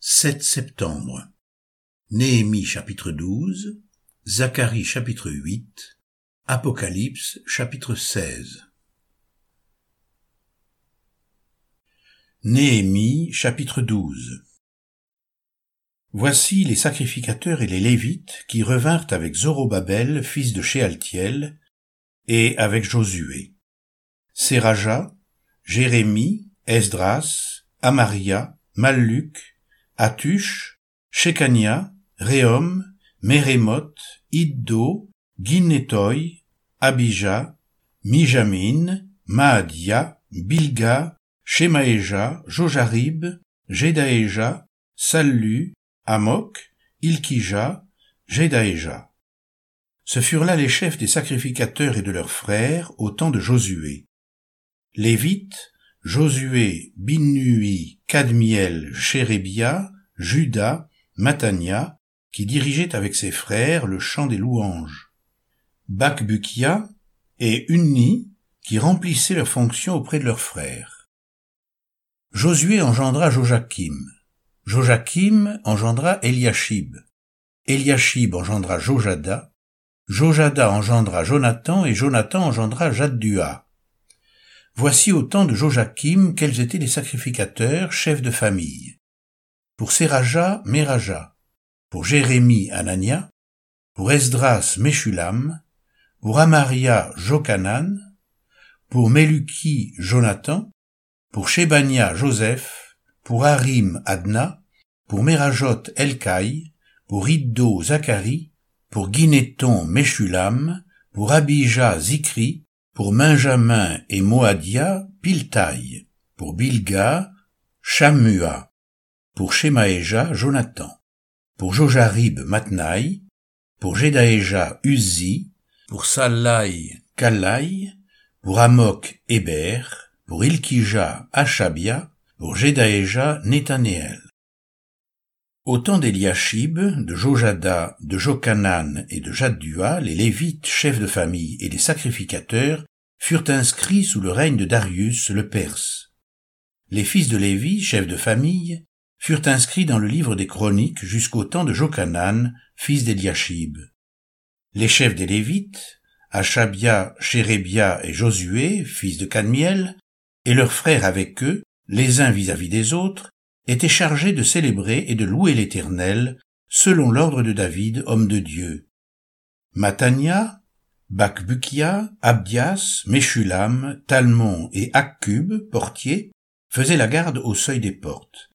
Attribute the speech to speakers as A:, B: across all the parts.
A: 7 septembre. Néhémie chapitre 12, Zacharie chapitre 8, Apocalypse chapitre 16. Néhémie chapitre 12 Voici les sacrificateurs et les Lévites qui revinrent avec Zorobabel, fils de Shealtiel, et avec Josué. Séraja, Jérémie, Esdras, Amaria, Malluc, Atush, Shekania, Réhom, Mérémoth, Iddo, Guinétoy, Abija, Mijamin, Maadia, Bilga, Shemaéja, Jojarib, Jedaéja, Sallu, Amok, Ilkija, Jedaéja. Ce furent là les chefs des sacrificateurs et de leurs frères au temps de Josué. Lévites, Josué, Binnui, Cadmiel, Chérébia, Judas, Matania, qui dirigeait avec ses frères le chant des louanges. Bakbukia et Unni, qui remplissaient leurs fonctions auprès de leurs frères. Josué engendra Joachim. Joachim engendra Eliashib. Eliashib engendra Jojada. Jojada engendra Jonathan et Jonathan engendra Jaddua. Voici autant de Joachim quels étaient les sacrificateurs, chefs de famille. Pour Seraja, Meraja. Pour Jérémie, Anania. Pour Esdras, Meshulam. Pour Amaria, Jokanan. Pour Meluki, Jonathan. Pour Shebania, Joseph. Pour Harim, Adna. Pour Merajot, Elkai. Pour Iddo, Zacharie. Pour Guinéton, Meshulam. Pour Abija, Zikri pour Benjamin et Moadia, Piltaï, pour Bilga, Shamua, pour Shemaéja, Jonathan, pour Jojarib, Matnaï, pour Jedaéja, Uzi, pour Salai, Kalaï, pour Amok, Héber, pour Ilkija, Achabia, pour Jedaéja, Nethanéel. Au temps d'Eliashib, de Jojada, de Jokanan et de Jaddua, les Lévites, chefs de famille et les sacrificateurs, furent inscrits sous le règne de Darius le Perse. Les fils de Lévi, chefs de famille, furent inscrits dans le livre des chroniques jusqu'au temps de Jokanan, fils d'Eliashib. Les chefs des Lévites, Achabia, Chérébia et Josué, fils de Cadmiel, et leurs frères avec eux, les uns vis-à-vis des autres, étaient chargés de célébrer et de louer l'Éternel, selon l'ordre de David, homme de Dieu. Matania, Bakbukia, Abdias, Meshulam, Talmon et Akkub, portiers, faisaient la garde au seuil des portes.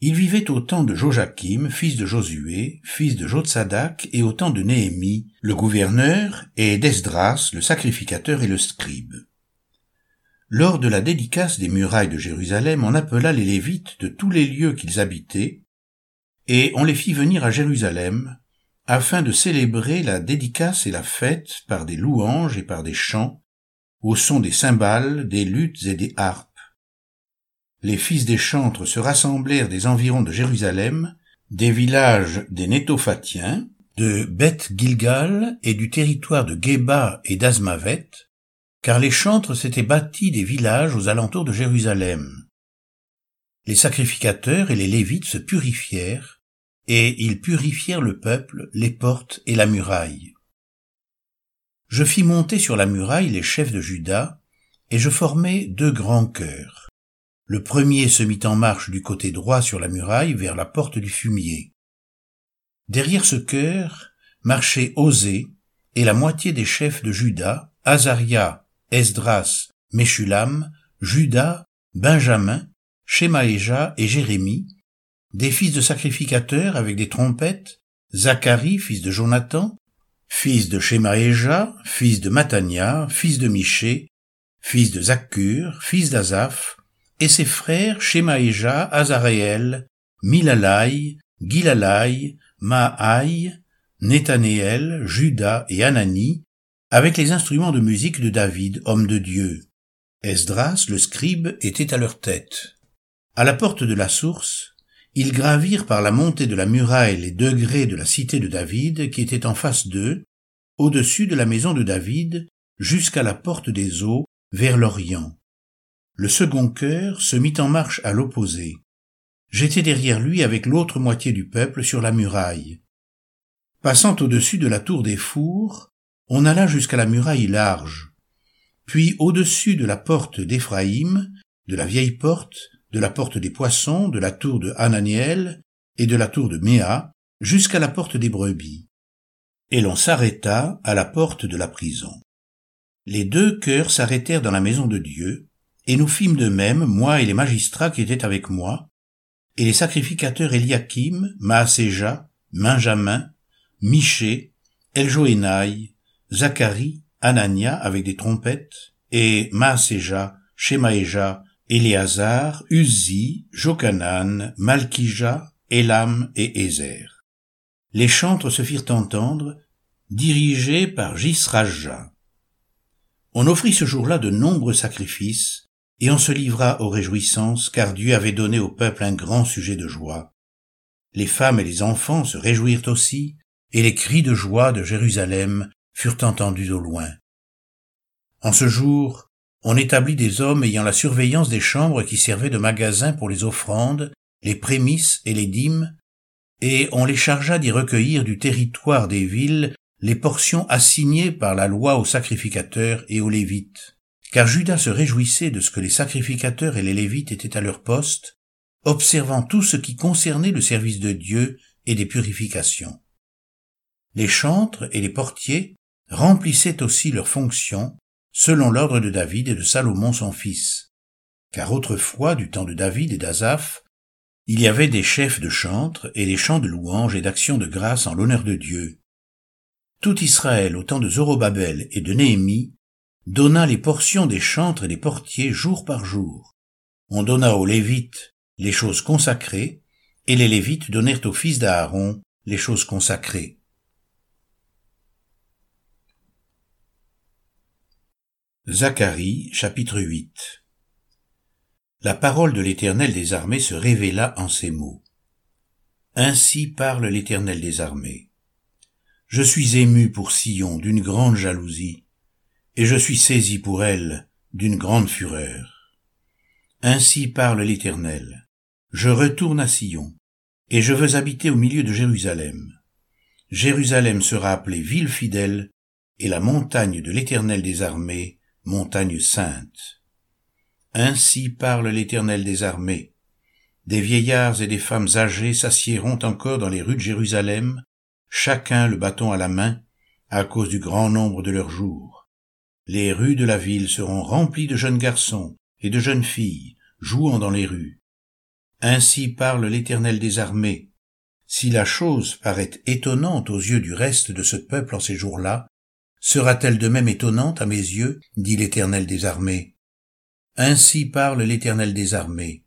A: Ils vivaient au temps de Joachim, fils de Josué, fils de Jotsadak, et au temps de Néhémie, le gouverneur, et d'Esdras, le sacrificateur et le scribe. Lors de la dédicace des murailles de Jérusalem, on appela les Lévites de tous les lieux qu'ils habitaient, et on les fit venir à Jérusalem, afin de célébrer la dédicace et la fête par des louanges et par des chants, au son des cymbales, des luttes et des harpes. Les fils des chantres se rassemblèrent des environs de Jérusalem, des villages des Nétophatiens, de Beth Gilgal et du territoire de Geba et d'Azmavet, car les chantres s'étaient bâtis des villages aux alentours de Jérusalem. Les sacrificateurs et les Lévites se purifièrent, et ils purifièrent le peuple, les portes et la muraille. Je fis monter sur la muraille les chefs de Juda, et je formai deux grands chœurs. Le premier se mit en marche du côté droit sur la muraille vers la porte du fumier. Derrière ce chœur marchait Osée et la moitié des chefs de Juda, Azaria, Esdras, Meshulam, Juda, Benjamin, Shemaéja et Jérémie, des fils de sacrificateurs avec des trompettes, Zacharie, fils de Jonathan, fils de Shemaéja, fils de Matania, fils de Miché, fils de Zakur, fils d'Azaph, et ses frères Shemaéja, Azaréel, Milalai, Gilalai, Maaï, Nethanéel, Judas et Anani, avec les instruments de musique de David, homme de Dieu. Esdras, le scribe, était à leur tête. À la porte de la source, ils gravirent par la montée de la muraille les degrés de la cité de David qui était en face d'eux, au-dessus de la maison de David, jusqu'à la porte des eaux, vers l'Orient. Le second cœur se mit en marche à l'opposé. j'étais derrière lui avec l'autre moitié du peuple sur la muraille. Passant au-dessus de la tour des fours, on alla jusqu'à la muraille large. Puis au-dessus de la porte d'Éphraïm, de la vieille porte, de la porte des poissons, de la tour de Hananiel et de la tour de Méa, jusqu'à la porte des brebis. Et l'on s'arrêta à la porte de la prison. Les deux cœurs s'arrêtèrent dans la maison de Dieu, et nous fîmes de même, moi et les magistrats qui étaient avec moi, et les sacrificateurs Eliakim, Maaséja, Benjamin, Miché, Eljoénaï, Zacharie, Anania avec des trompettes, et Maaséja, Shemaéja, Éléazar, Uzi, Jokanan, Malkija, Elam et Ézer. Les chantres se firent entendre, dirigés par Jisraja. On offrit ce jour-là de nombreux sacrifices, et on se livra aux réjouissances, car Dieu avait donné au peuple un grand sujet de joie. Les femmes et les enfants se réjouirent aussi, et les cris de joie de Jérusalem furent entendus au loin. En ce jour, on établit des hommes ayant la surveillance des chambres qui servaient de magasins pour les offrandes, les prémices et les dîmes, et on les chargea d'y recueillir du territoire des villes les portions assignées par la loi aux sacrificateurs et aux lévites. Car Judas se réjouissait de ce que les sacrificateurs et les lévites étaient à leur poste, observant tout ce qui concernait le service de Dieu et des purifications. Les chantres et les portiers remplissaient aussi leurs fonctions selon l'ordre de David et de Salomon son fils. Car autrefois, du temps de David et d'Azaph, il y avait des chefs de chantres et des chants de louange et d'action de grâce en l'honneur de Dieu. Tout Israël au temps de Zorobabel et de Néhémie donna les portions des chantres et des portiers jour par jour. On donna aux Lévites les choses consacrées, et les Lévites donnèrent aux fils d'Aaron les choses consacrées. Zacharie chapitre 8 La parole de l'Éternel des armées se révéla en ces mots. Ainsi parle l'Éternel des armées. Je suis ému pour Sion d'une grande jalousie, et je suis saisi pour elle d'une grande fureur. Ainsi parle l'Éternel. Je retourne à Sion, et je veux habiter au milieu de Jérusalem. Jérusalem sera appelée ville fidèle, et la montagne de l'Éternel des armées montagne sainte. Ainsi parle l'Éternel des armées. Des vieillards et des femmes âgées s'assiéront encore dans les rues de Jérusalem, chacun le bâton à la main, à cause du grand nombre de leurs jours. Les rues de la ville seront remplies de jeunes garçons et de jeunes filles, jouant dans les rues. Ainsi parle l'Éternel des armées. Si la chose paraît étonnante aux yeux du reste de ce peuple en ces jours-là, Sera-t-elle de même étonnante à mes yeux dit l'Éternel des armées. Ainsi parle l'Éternel des armées.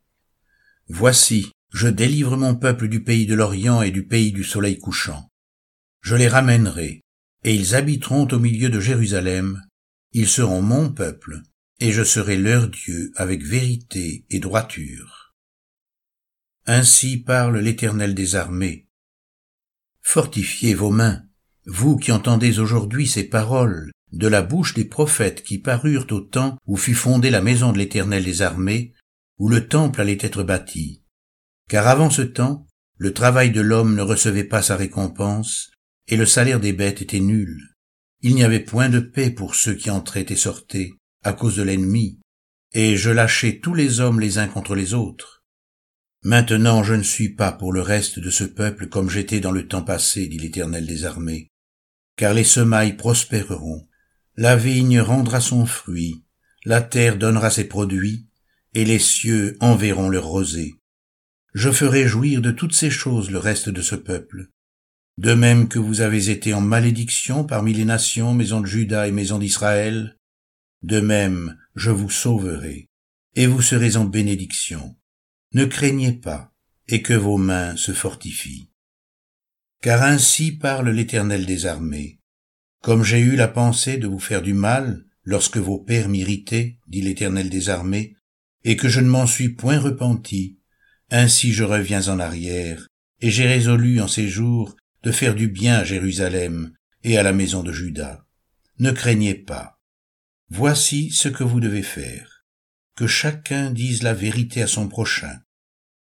A: Voici, je délivre mon peuple du pays de l'Orient et du pays du soleil couchant. Je les ramènerai, et ils habiteront au milieu de Jérusalem. Ils seront mon peuple, et je serai leur Dieu avec vérité et droiture. Ainsi parle l'Éternel des armées. Fortifiez vos mains, vous qui entendez aujourd'hui ces paroles de la bouche des prophètes qui parurent au temps où fut fondée la maison de l'Éternel des armées, où le temple allait être bâti. Car avant ce temps, le travail de l'homme ne recevait pas sa récompense, et le salaire des bêtes était nul. Il n'y avait point de paix pour ceux qui entraient et sortaient, à cause de l'ennemi, et je lâchais tous les hommes les uns contre les autres. Maintenant je ne suis pas pour le reste de ce peuple comme j'étais dans le temps passé, dit l'Éternel des armées car les semailles prospéreront, la vigne rendra son fruit, la terre donnera ses produits, et les cieux enverront leur rosée. Je ferai jouir de toutes ces choses le reste de ce peuple. De même que vous avez été en malédiction parmi les nations, maison de Juda et maison d'Israël, de même je vous sauverai, et vous serez en bénédiction. Ne craignez pas, et que vos mains se fortifient. Car ainsi parle l'Éternel des armées. Comme j'ai eu la pensée de vous faire du mal lorsque vos pères m'irritaient, dit l'Éternel des armées, et que je ne m'en suis point repenti, ainsi je reviens en arrière, et j'ai résolu en ces jours de faire du bien à Jérusalem et à la maison de Juda. Ne craignez pas. Voici ce que vous devez faire. Que chacun dise la vérité à son prochain.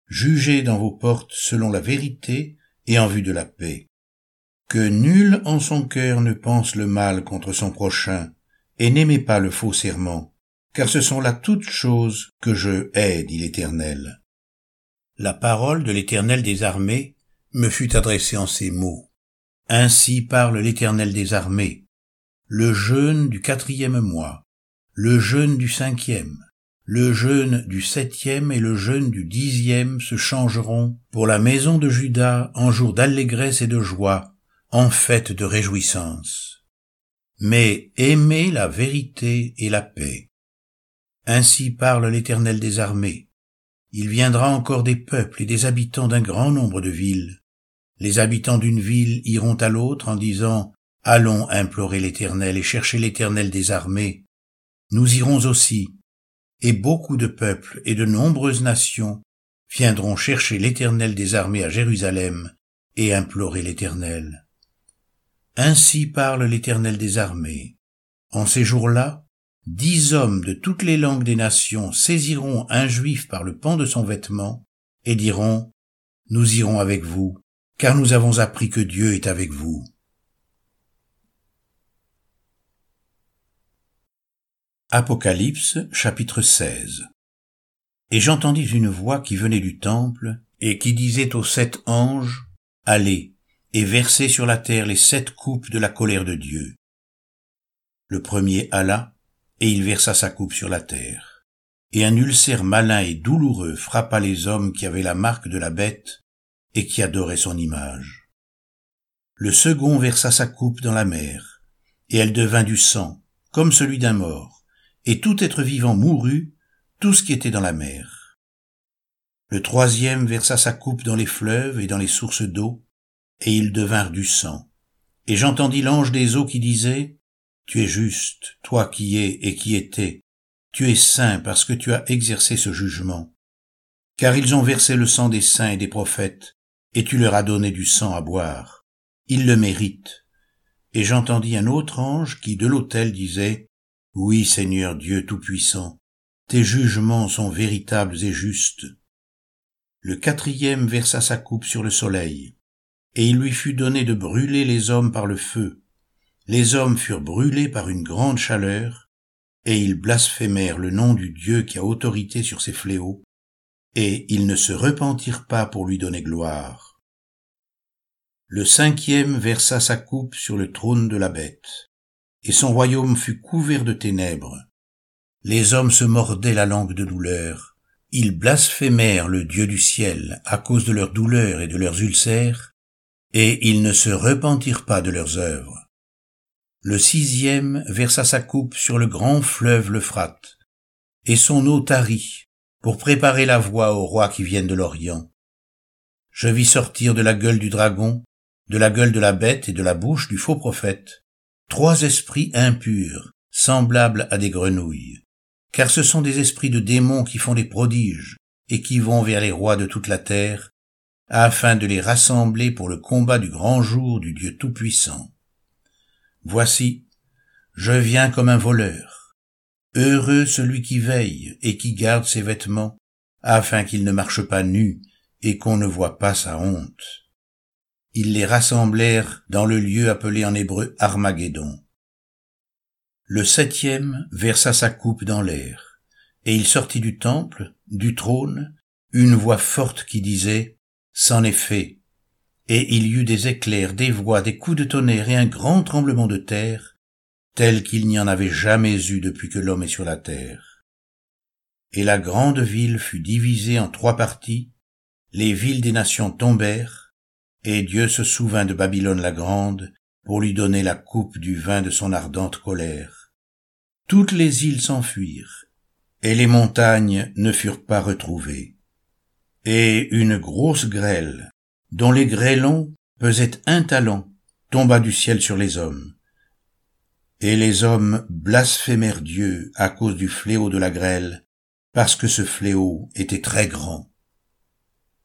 A: jugez dans vos portes selon la vérité et en vue de la paix. Que nul en son cœur ne pense le mal contre son prochain, et n'aimez pas le faux serment, car ce sont là toutes choses que je hais, dit l'Éternel. La parole de l'Éternel des armées me fut adressée en ces mots. Ainsi parle l'Éternel des armées. Le jeûne du quatrième mois, le jeûne du cinquième, le jeûne du septième et le jeûne du dixième se changeront pour la maison de Judas en jour d'allégresse et de joie, en fête de réjouissance. Mais aimez la vérité et la paix. Ainsi parle l'Éternel des armées. Il viendra encore des peuples et des habitants d'un grand nombre de villes. Les habitants d'une ville iront à l'autre en disant Allons implorer l'Éternel et chercher l'Éternel des armées. Nous irons aussi, et beaucoup de peuples et de nombreuses nations viendront chercher l'Éternel des armées à Jérusalem et implorer l'Éternel. Ainsi parle l'Éternel des armées. En ces jours-là, dix hommes de toutes les langues des nations saisiront un juif par le pan de son vêtement et diront, Nous irons avec vous, car nous avons appris que Dieu est avec vous. Apocalypse chapitre 16 Et j'entendis une voix qui venait du temple, et qui disait aux sept anges, Allez, et versez sur la terre les sept coupes de la colère de Dieu. Le premier alla, et il versa sa coupe sur la terre. Et un ulcère malin et douloureux frappa les hommes qui avaient la marque de la bête, et qui adoraient son image. Le second versa sa coupe dans la mer, et elle devint du sang, comme celui d'un mort et tout être vivant mourut, tout ce qui était dans la mer. Le troisième versa sa coupe dans les fleuves et dans les sources d'eau, et ils devinrent du sang. Et j'entendis l'ange des eaux qui disait, Tu es juste, toi qui es et qui étais, tu es saint parce que tu as exercé ce jugement. Car ils ont versé le sang des saints et des prophètes, et tu leur as donné du sang à boire. Ils le méritent. Et j'entendis un autre ange qui de l'autel disait, oui, Seigneur Dieu Tout-Puissant, tes jugements sont véritables et justes. Le quatrième versa sa coupe sur le soleil, et il lui fut donné de brûler les hommes par le feu. Les hommes furent brûlés par une grande chaleur, et ils blasphémèrent le nom du Dieu qui a autorité sur ces fléaux, et ils ne se repentirent pas pour lui donner gloire. Le cinquième versa sa coupe sur le trône de la bête et son royaume fut couvert de ténèbres. Les hommes se mordaient la langue de douleur, ils blasphémèrent le Dieu du ciel à cause de leurs douleurs et de leurs ulcères, et ils ne se repentirent pas de leurs œuvres. Le sixième versa sa coupe sur le grand fleuve l'Euphrate, et son eau tarit, pour préparer la voie aux rois qui viennent de l'Orient. Je vis sortir de la gueule du dragon, de la gueule de la bête et de la bouche du faux prophète, trois esprits impurs, semblables à des grenouilles, car ce sont des esprits de démons qui font des prodiges et qui vont vers les rois de toute la terre, afin de les rassembler pour le combat du grand jour du Dieu Tout-Puissant. Voici, je viens comme un voleur. Heureux celui qui veille et qui garde ses vêtements, afin qu'il ne marche pas nu et qu'on ne voit pas sa honte ils les rassemblèrent dans le lieu appelé en hébreu Armageddon. Le septième versa sa coupe dans l'air, et il sortit du temple, du trône, une voix forte qui disait, C'en est fait. Et il y eut des éclairs, des voix, des coups de tonnerre et un grand tremblement de terre, tel qu'il n'y en avait jamais eu depuis que l'homme est sur la terre. Et la grande ville fut divisée en trois parties, les villes des nations tombèrent, et Dieu se souvint de Babylone la grande, pour lui donner la coupe du vin de son ardente colère. Toutes les îles s'enfuirent, et les montagnes ne furent pas retrouvées. Et une grosse grêle, dont les grêlons pesaient un talent, tomba du ciel sur les hommes. Et les hommes blasphémèrent Dieu à cause du fléau de la grêle, parce que ce fléau était très grand.